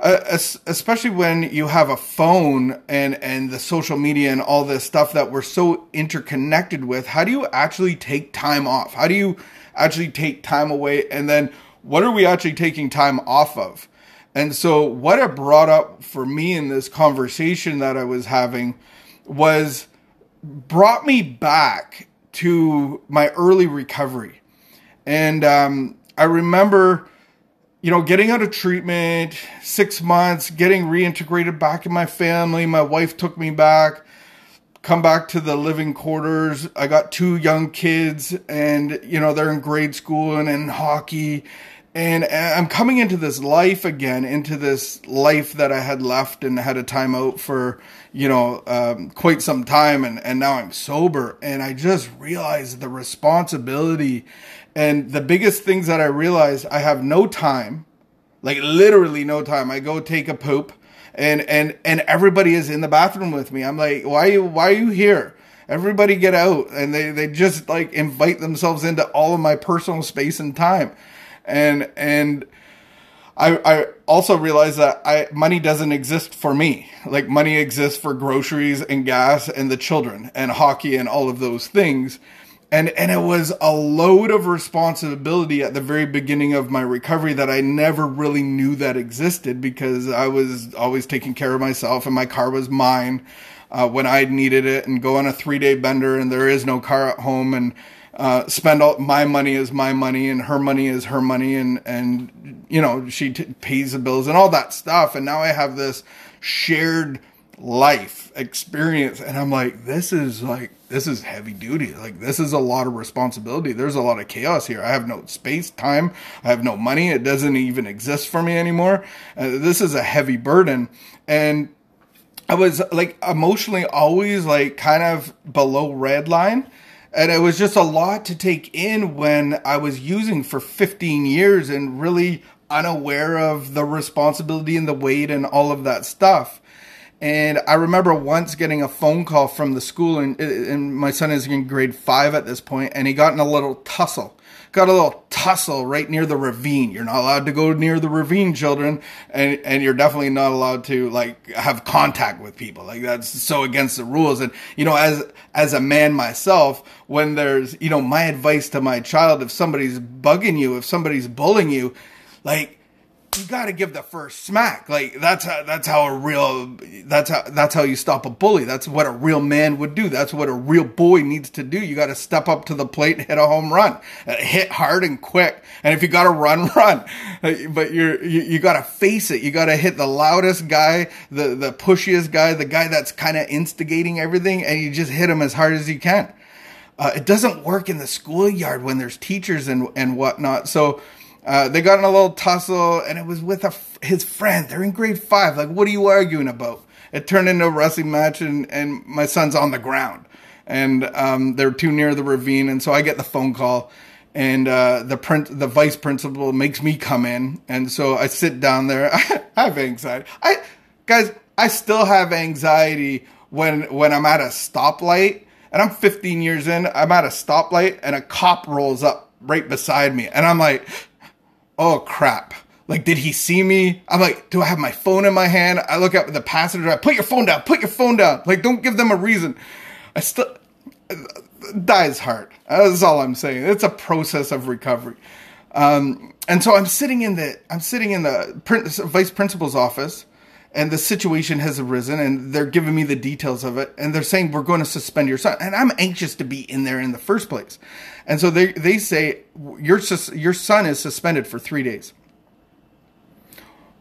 uh, especially when you have a phone and and the social media and all this stuff that we're so interconnected with how do you actually take time off? How do you actually take time away? And then what are we actually taking time off of? And so what it brought up for me in this conversation that i was having was brought me back to my early recovery. And um, i remember you know, getting out of treatment, six months, getting reintegrated back in my family. My wife took me back, come back to the living quarters. I got two young kids, and, you know, they're in grade school and in hockey. And I'm coming into this life again, into this life that I had left and had a time out for, you know, um, quite some time. And, and now I'm sober. And I just realized the responsibility and the biggest things that I realized, I have no time, like literally no time. I go take a poop, and and and everybody is in the bathroom with me. I'm like, why you why are you here? Everybody get out, and they they just like invite themselves into all of my personal space and time, and and. I, I also realized that I money doesn't exist for me. Like money exists for groceries and gas and the children and hockey and all of those things and and it was a load of responsibility at the very beginning of my recovery that I never really knew that existed because I was always taking care of myself and my car was mine uh, when I needed it and go on a three day bender and there is no car at home and uh, spend all my money is my money and her money is her money and and you know she t- pays the bills and all that stuff and now I have this shared life experience and I'm like this is like this is heavy duty. Like this is a lot of responsibility. There's a lot of chaos here. I have no space, time. I have no money. It doesn't even exist for me anymore. Uh, this is a heavy burden. And I was like emotionally always like kind of below red line. And it was just a lot to take in when I was using for 15 years and really unaware of the responsibility and the weight and all of that stuff. And I remember once getting a phone call from the school, and, and my son is in grade five at this point, and he got in a little tussle. Got a little tussle right near the ravine. You're not allowed to go near the ravine, children, and and you're definitely not allowed to like have contact with people. Like that's so against the rules. And you know, as as a man myself, when there's you know, my advice to my child, if somebody's bugging you, if somebody's bullying you, like you got to give the first smack. Like that's how, that's how a real that's how that's how you stop a bully. That's what a real man would do. That's what a real boy needs to do. You got to step up to the plate and hit a home run. Uh, hit hard and quick. And if you got to run, run. Uh, but you're you, you got to face it. You got to hit the loudest guy, the the pushiest guy, the guy that's kind of instigating everything, and you just hit him as hard as you can. Uh, it doesn't work in the schoolyard when there's teachers and and whatnot. So uh, they got in a little tussle, and it was with a, his friend. They're in grade five. Like, what are you arguing about? It turned into a wrestling match, and, and my son's on the ground, and um, they're too near the ravine. And so I get the phone call, and uh, the print, the vice principal makes me come in, and so I sit down there. I have anxiety. I guys, I still have anxiety when when I'm at a stoplight, and I'm 15 years in. I'm at a stoplight, and a cop rolls up right beside me, and I'm like oh crap. Like, did he see me? I'm like, do I have my phone in my hand? I look at the passenger. I put your phone down. Put your phone down. Like, don't give them a reason. I still dies hard. That's all I'm saying. It's a process of recovery. Um, and so I'm sitting in the I'm sitting in the vice principal's office, and the situation has arisen, and they're giving me the details of it, and they're saying we're going to suspend your son, and I'm anxious to be in there in the first place. And so they, they say, your, your son is suspended for three days.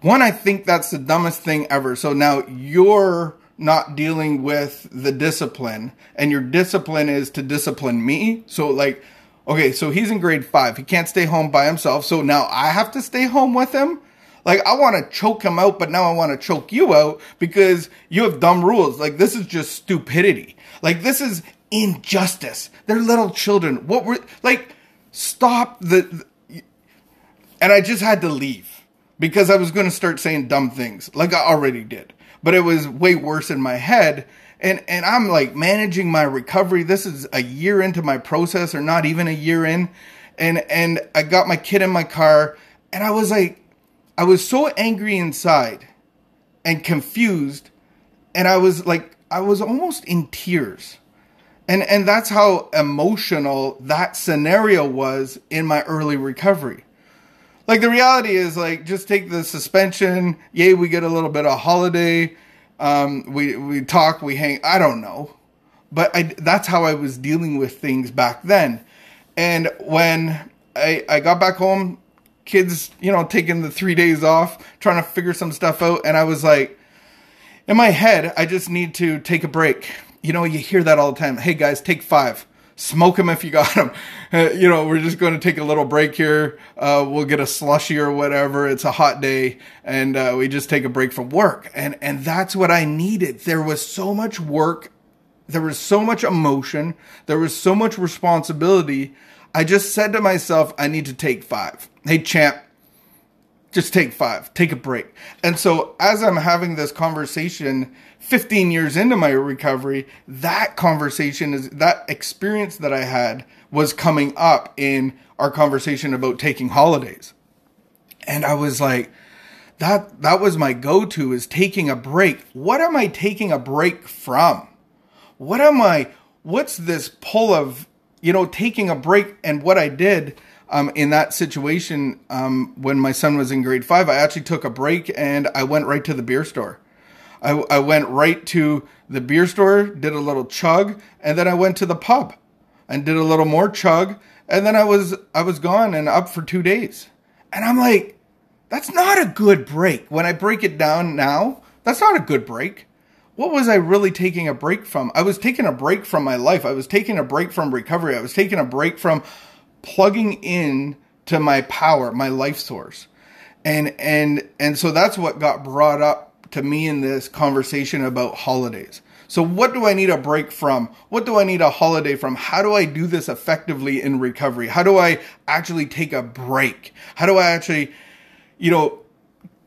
One, I think that's the dumbest thing ever. So now you're not dealing with the discipline, and your discipline is to discipline me. So, like, okay, so he's in grade five. He can't stay home by himself. So now I have to stay home with him. Like, I want to choke him out, but now I want to choke you out because you have dumb rules. Like, this is just stupidity. Like, this is injustice. They're little children. What were like? Stop the. And I just had to leave because I was going to start saying dumb things like I already did, but it was way worse in my head. And and I'm like managing my recovery. This is a year into my process, or not even a year in. And and I got my kid in my car, and I was like, I was so angry inside and confused and I was like I was almost in tears. And and that's how emotional that scenario was in my early recovery. Like the reality is like just take the suspension, yay we get a little bit of holiday, um, we we talk, we hang, I don't know. But I, that's how I was dealing with things back then. And when I, I got back home, kids, you know, taking the three days off, trying to figure some stuff out. And I was like, in my head, I just need to take a break. You know, you hear that all the time. Hey guys, take five. Smoke them if you got them. Uh, you know, we're just going to take a little break here. Uh, we'll get a slushy or whatever. It's a hot day, and uh, we just take a break from work. And and that's what I needed. There was so much work. There was so much emotion. There was so much responsibility I just said to myself, I need to take five. Hey, champ, just take five, take a break. And so, as I'm having this conversation 15 years into my recovery, that conversation is that experience that I had was coming up in our conversation about taking holidays. And I was like, that that was my go-to is taking a break. What am I taking a break from? What am I what's this pull of you know, taking a break and what I did um, in that situation um, when my son was in grade five, I actually took a break and I went right to the beer store. I, I went right to the beer store, did a little chug, and then I went to the pub and did a little more chug, and then I was I was gone and up for two days. And I'm like, that's not a good break. When I break it down now, that's not a good break what was I really taking a break from? I was taking a break from my life. I was taking a break from recovery. I was taking a break from plugging in to my power, my life source. And and and so that's what got brought up to me in this conversation about holidays. So what do I need a break from? What do I need a holiday from? How do I do this effectively in recovery? How do I actually take a break? How do I actually, you know,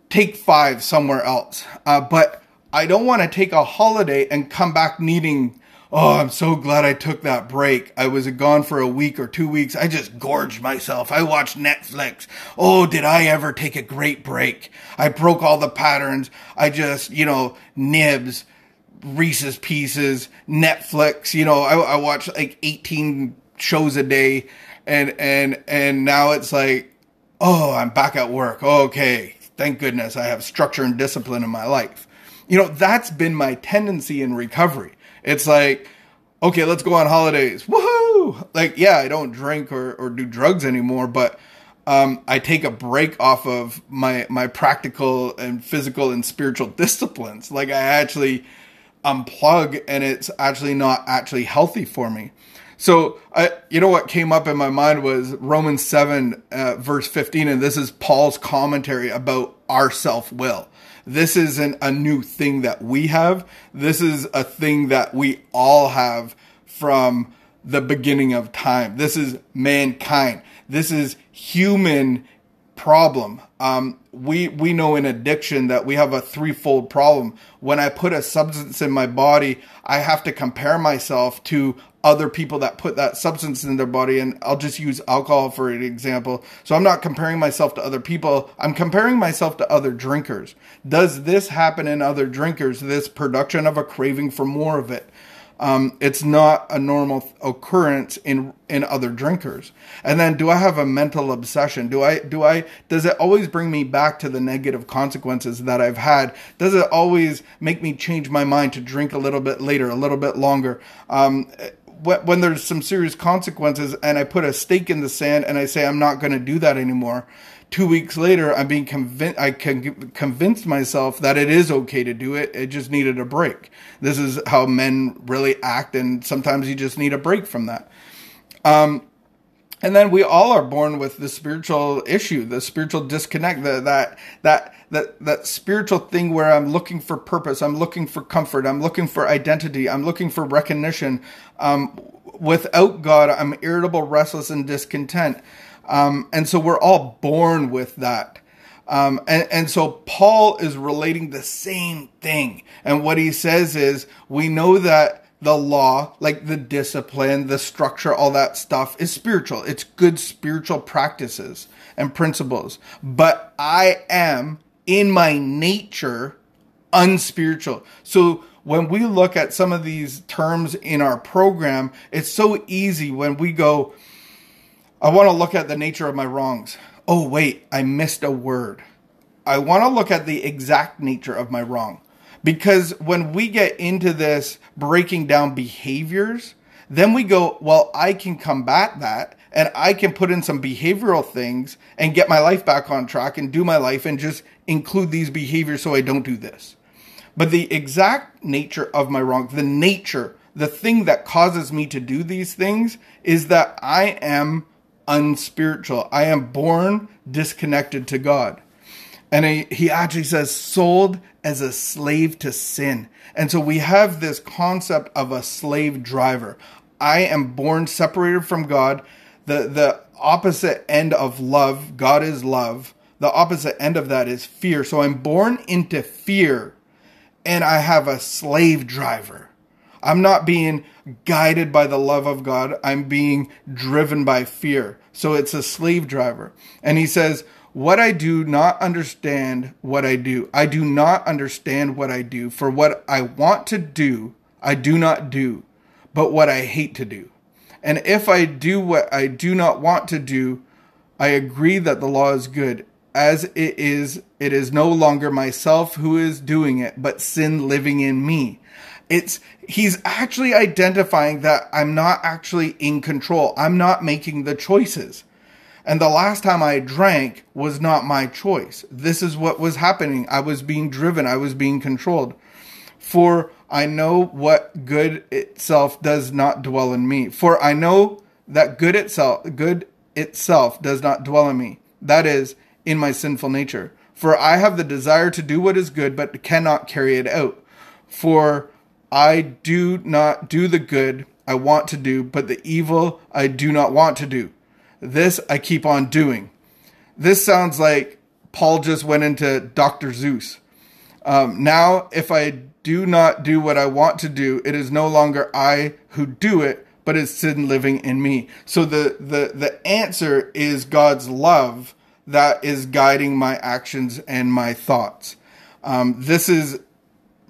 take five somewhere else? Uh, but I don't want to take a holiday and come back needing, oh, I'm so glad I took that break. I was gone for a week or two weeks. I just gorged myself. I watched Netflix. Oh, did I ever take a great break? I broke all the patterns. I just, you know, nibs. Reese's Pieces, Netflix. You know, I, I watch like 18 shows a day, and and and now it's like, oh, I'm back at work. Okay, thank goodness I have structure and discipline in my life you know, that's been my tendency in recovery. It's like, okay, let's go on holidays. Woohoo! Like, yeah, I don't drink or, or do drugs anymore, but um, I take a break off of my my practical and physical and spiritual disciplines. Like, I actually unplug, and it's actually not actually healthy for me. So, I, you know what came up in my mind was Romans 7, uh, verse 15, and this is Paul's commentary about our self will. This isn't a new thing that we have. This is a thing that we all have from the beginning of time. This is mankind. This is human problem. Um, we we know in addiction that we have a threefold problem. When I put a substance in my body, I have to compare myself to other people that put that substance in their body. And I'll just use alcohol for an example. So I'm not comparing myself to other people. I'm comparing myself to other drinkers. Does this happen in other drinkers? This production of a craving for more of it. Um, it's not a normal occurrence in in other drinkers. And then, do I have a mental obsession? Do I do I does it always bring me back to the negative consequences that I've had? Does it always make me change my mind to drink a little bit later, a little bit longer? Um, when there's some serious consequences and I put a stake in the sand and I say I'm not going to do that anymore, two weeks later I'm being convinced I can convinced myself that it is okay to do it. It just needed a break. This is how men really act, and sometimes you just need a break from that. Um, and then we all are born with the spiritual issue, the spiritual disconnect, the, that that that that spiritual thing where I'm looking for purpose, I'm looking for comfort, I'm looking for identity, I'm looking for recognition. Um, without God, I'm irritable, restless, and discontent. Um, and so we're all born with that. Um, and, and so Paul is relating the same thing. And what he says is, we know that the law, like the discipline, the structure, all that stuff is spiritual. It's good spiritual practices and principles. But I am in my nature unspiritual. So when we look at some of these terms in our program, it's so easy when we go, I want to look at the nature of my wrongs. Oh, wait, I missed a word. I want to look at the exact nature of my wrong. Because when we get into this breaking down behaviors, then we go, well, I can combat that and I can put in some behavioral things and get my life back on track and do my life and just include these behaviors so I don't do this. But the exact nature of my wrong, the nature, the thing that causes me to do these things is that I am unspiritual. I am born disconnected to God. And he, he actually says, sold as a slave to sin. And so we have this concept of a slave driver. I am born separated from God. The, the opposite end of love, God is love. The opposite end of that is fear. So I'm born into fear and I have a slave driver. I'm not being guided by the love of God. I'm being driven by fear. So it's a slave driver. And he says, what I do not understand what I do. I do not understand what I do. For what I want to do, I do not do, but what I hate to do. And if I do what I do not want to do, I agree that the law is good. As it is, it is no longer myself who is doing it, but sin living in me. It's, he's actually identifying that I'm not actually in control. I'm not making the choices. And the last time I drank was not my choice. This is what was happening. I was being driven, I was being controlled. For I know what good itself does not dwell in me. For I know that good itself, good itself does not dwell in me. That is, in my sinful nature. For I have the desire to do what is good, but cannot carry it out. For I do not do the good I want to do, but the evil I do not want to do. This I keep on doing. This sounds like Paul just went into Dr. Seuss. Um, now, if I do not do what I want to do, it is no longer I who do it, but it's sin living in me. So the, the, the answer is God's love that is guiding my actions and my thoughts. Um, this is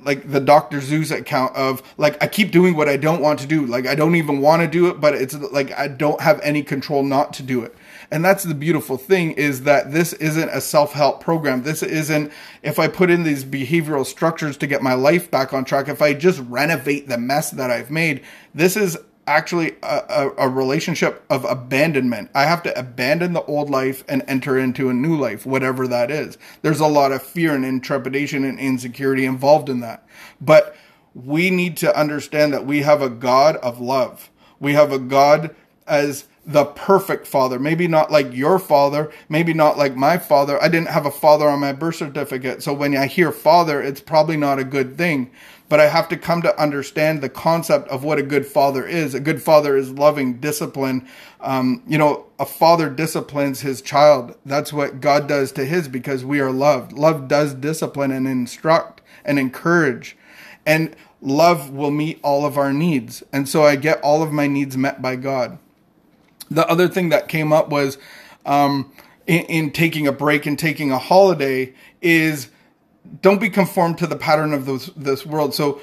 like the Dr. Seuss account of like I keep doing what I don't want to do. Like I don't even want to do it, but it's like I don't have any control not to do it. And that's the beautiful thing is that this isn't a self-help program. This isn't if I put in these behavioral structures to get my life back on track, if I just renovate the mess that I've made, this is actually a, a, a, relationship of abandonment. I have to abandon the old life and enter into a new life, whatever that is. There's a lot of fear and intrepidation and insecurity involved in that. But we need to understand that we have a God of love. We have a God as the perfect father. Maybe not like your father, maybe not like my father. I didn't have a father on my birth certificate. So when I hear father, it's probably not a good thing but I have to come to understand the concept of what a good father is. A good father is loving, discipline. Um, you know, a father disciplines his child. That's what God does to his because we are loved. Love does discipline and instruct and encourage. And love will meet all of our needs. And so I get all of my needs met by God. The other thing that came up was um, in, in taking a break and taking a holiday is don't be conformed to the pattern of those, this world. So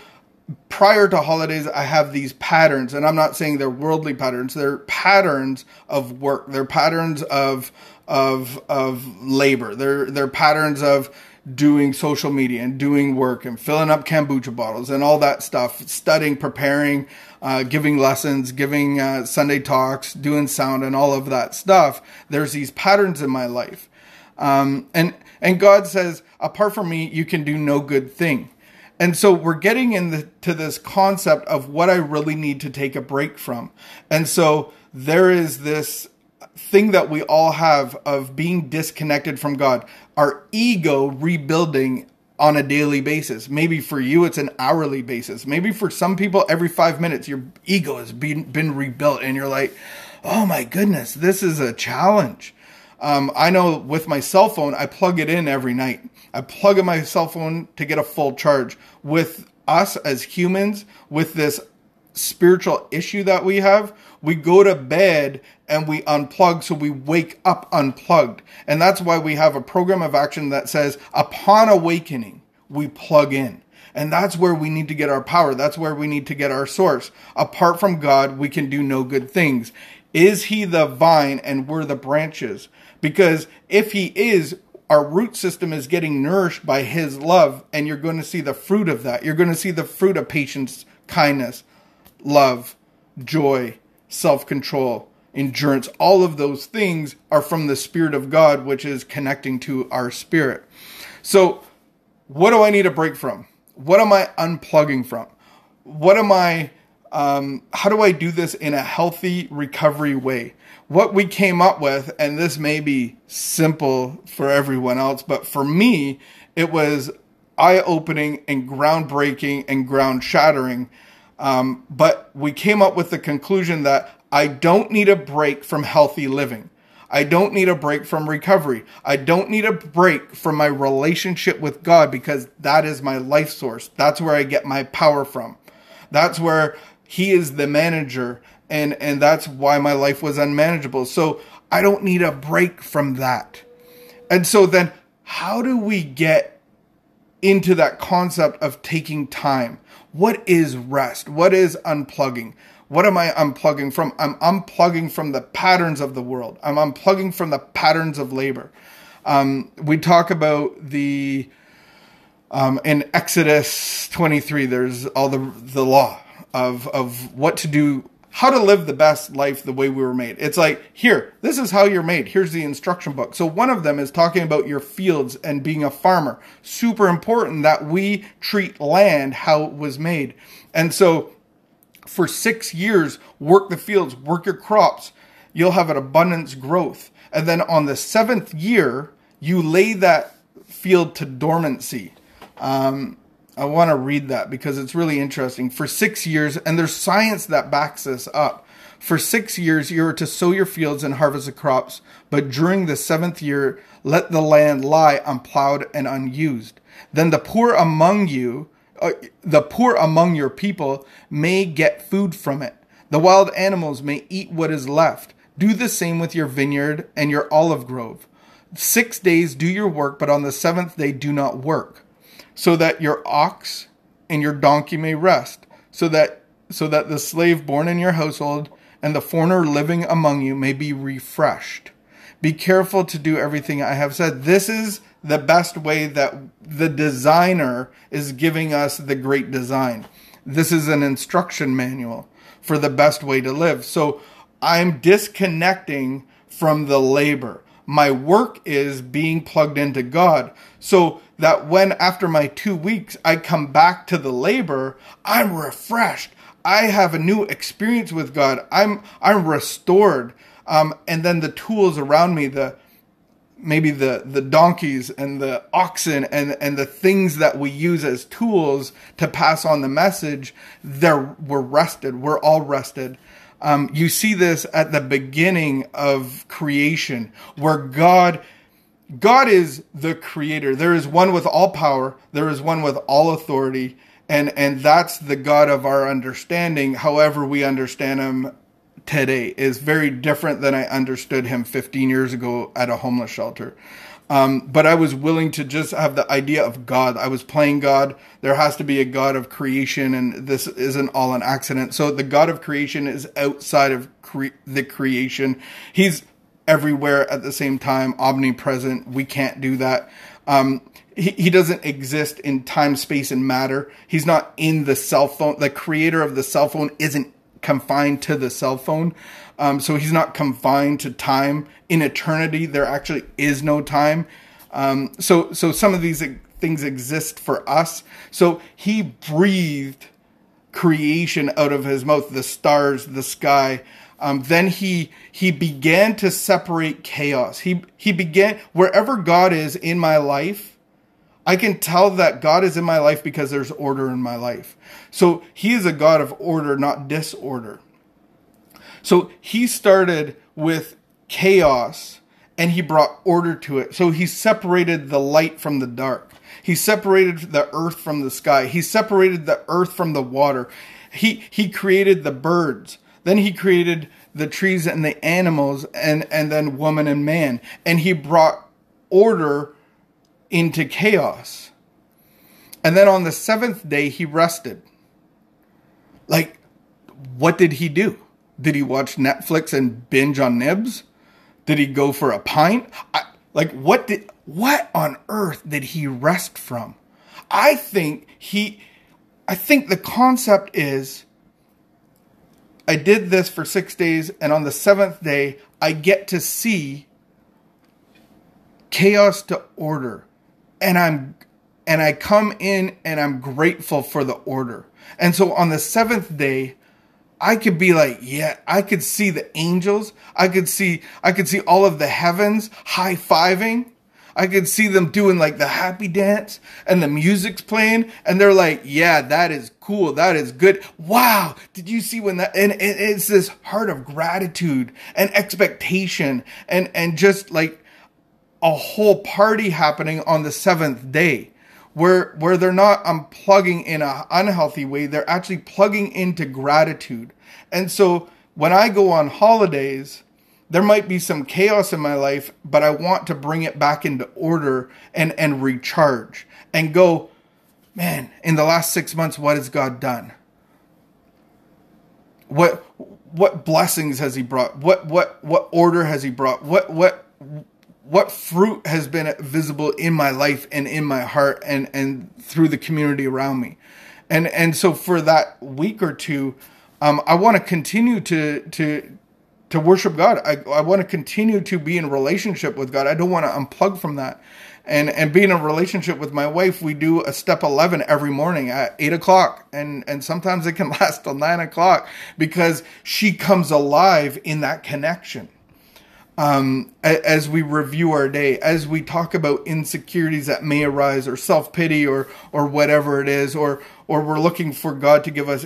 prior to holidays, I have these patterns, and I'm not saying they're worldly patterns. They're patterns of work. They're patterns of of of labor. They're they're patterns of doing social media and doing work and filling up kombucha bottles and all that stuff. Studying, preparing, uh, giving lessons, giving uh, Sunday talks, doing sound, and all of that stuff. There's these patterns in my life, um, and and God says, apart from me, you can do no good thing. And so we're getting into this concept of what I really need to take a break from. And so there is this thing that we all have of being disconnected from God, our ego rebuilding on a daily basis. Maybe for you, it's an hourly basis. Maybe for some people, every five minutes, your ego has been, been rebuilt and you're like, oh my goodness, this is a challenge. Um, I know with my cell phone, I plug it in every night. I plug in my cell phone to get a full charge. With us as humans, with this spiritual issue that we have, we go to bed and we unplug so we wake up unplugged. And that's why we have a program of action that says upon awakening, we plug in. And that's where we need to get our power. That's where we need to get our source. Apart from God, we can do no good things. Is he the vine and we're the branches? Because if he is, our root system is getting nourished by his love, and you're going to see the fruit of that. You're going to see the fruit of patience, kindness, love, joy, self control, endurance. All of those things are from the Spirit of God, which is connecting to our spirit. So, what do I need a break from? What am I unplugging from? What am I, um, how do I do this in a healthy recovery way? What we came up with, and this may be simple for everyone else, but for me, it was eye opening and groundbreaking and ground shattering. Um, but we came up with the conclusion that I don't need a break from healthy living. I don't need a break from recovery. I don't need a break from my relationship with God because that is my life source. That's where I get my power from. That's where He is the manager, and, and that's why my life was unmanageable. So I don't need a break from that. And so then, how do we get into that concept of taking time? What is rest? What is unplugging? What am I unplugging from? I'm unplugging from the patterns of the world. I'm unplugging from the patterns of labor. Um, we talk about the um, in Exodus 23. There's all the the law of of what to do, how to live the best life the way we were made. It's like here, this is how you're made. Here's the instruction book. So one of them is talking about your fields and being a farmer. Super important that we treat land how it was made. And so for six years, work the fields, work your crops. You'll have an abundance growth. And then on the seventh year, you lay that field to dormancy. Um, I want to read that because it's really interesting. For six years, and there's science that backs this up. For six years, you are to sow your fields and harvest the crops, but during the seventh year, let the land lie unplowed and unused. Then the poor among you uh, the poor among your people may get food from it. The wild animals may eat what is left. Do the same with your vineyard and your olive grove. Six days do your work, but on the seventh day do not work, so that your ox and your donkey may rest, so that so that the slave born in your household and the foreigner living among you may be refreshed. Be careful to do everything I have said. This is the best way that the designer is giving us the great design. This is an instruction manual for the best way to live. So I'm disconnecting from the labor. My work is being plugged into God. So that when after my two weeks I come back to the labor, I'm refreshed. I have a new experience with God. I'm I'm restored um, and then the tools around me, the maybe the the donkeys and the oxen and and the things that we use as tools to pass on the message, they're we're rested. We're all rested. Um, you see this at the beginning of creation, where God. God is the creator. There is one with all power. There is one with all authority. And, and that's the God of our understanding. However, we understand him today is very different than I understood him 15 years ago at a homeless shelter. Um, but I was willing to just have the idea of God. I was playing God. There has to be a God of creation, and this isn't all an accident. So the God of creation is outside of cre- the creation. He's everywhere at the same time, omnipresent. We can't do that. Um, he, he doesn't exist in time, space, and matter. He's not in the cell phone. The creator of the cell phone isn't confined to the cell phone. Um, so he's not confined to time. In eternity, there actually is no time. Um, so so some of these things exist for us. So he breathed creation out of his mouth, the stars, the sky. Um, then he he began to separate chaos. He he began wherever God is in my life. I can tell that God is in my life because there's order in my life. So he is a God of order, not disorder. So he started with chaos and he brought order to it. So he separated the light from the dark. He separated the earth from the sky. He separated the earth from the water. he he created the birds then he created the trees and the animals and and then woman and man and he brought order into chaos. And then on the seventh day he rested. Like what did he do? Did he watch netflix and binge on nibs? Did he go for a pint? I, like what did what on earth did he rest from? I think he i think the concept is I did this for six days, and on the seventh day, I get to see chaos to order. And I'm and I come in and I'm grateful for the order. And so on the seventh day, I could be like, yeah, I could see the angels. I could see, I could see all of the heavens high fiving. I could see them doing like the happy dance and the music's playing and they're like, yeah, that is cool. That is good. Wow. Did you see when that, and it's this heart of gratitude and expectation and, and just like a whole party happening on the seventh day where, where they're not um, unplugging in an unhealthy way. They're actually plugging into gratitude. And so when I go on holidays, there might be some chaos in my life, but I want to bring it back into order and, and recharge and go, man, in the last six months, what has God done? What what blessings has he brought? What what what order has he brought? What what what fruit has been visible in my life and in my heart and and through the community around me? And and so for that week or two, um, I want to continue to to to worship God. I, I want to continue to be in relationship with God. I don't want to unplug from that. And and be in a relationship with my wife, we do a step eleven every morning at eight o'clock, and and sometimes it can last till nine o'clock because she comes alive in that connection um, as we review our day, as we talk about insecurities that may arise, or self pity, or or whatever it is, or or we're looking for God to give us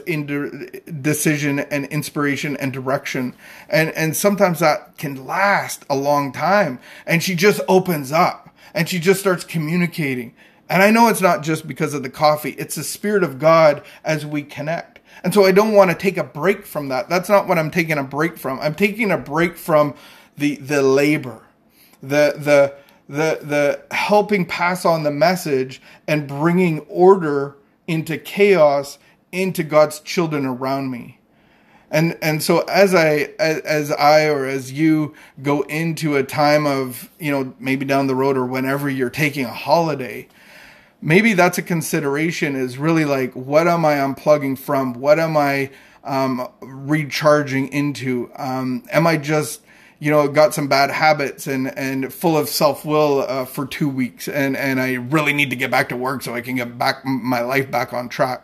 decision and inspiration and direction, and and sometimes that can last a long time. And she just opens up and she just starts communicating. And I know it's not just because of the coffee; it's the Spirit of God as we connect. And so I don't want to take a break from that. That's not what I'm taking a break from. I'm taking a break from the the labor, the the the the helping pass on the message and bringing order into chaos into God's children around me. And and so as I as, as I or as you go into a time of, you know, maybe down the road or whenever you're taking a holiday, maybe that's a consideration is really like what am I unplugging from? What am I um, recharging into? Um, am I just you know, got some bad habits and, and full of self will uh, for two weeks. And, and I really need to get back to work so I can get back my life back on track.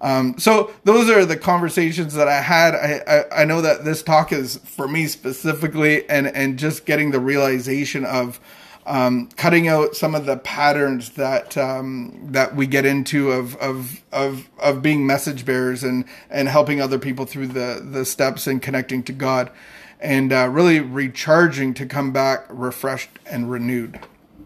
Um, so those are the conversations that I had. I, I, I, know that this talk is for me specifically and, and just getting the realization of, um, cutting out some of the patterns that, um, that we get into of, of, of, of being message bearers and, and helping other people through the, the steps and connecting to God and uh, really recharging to come back refreshed and renewed.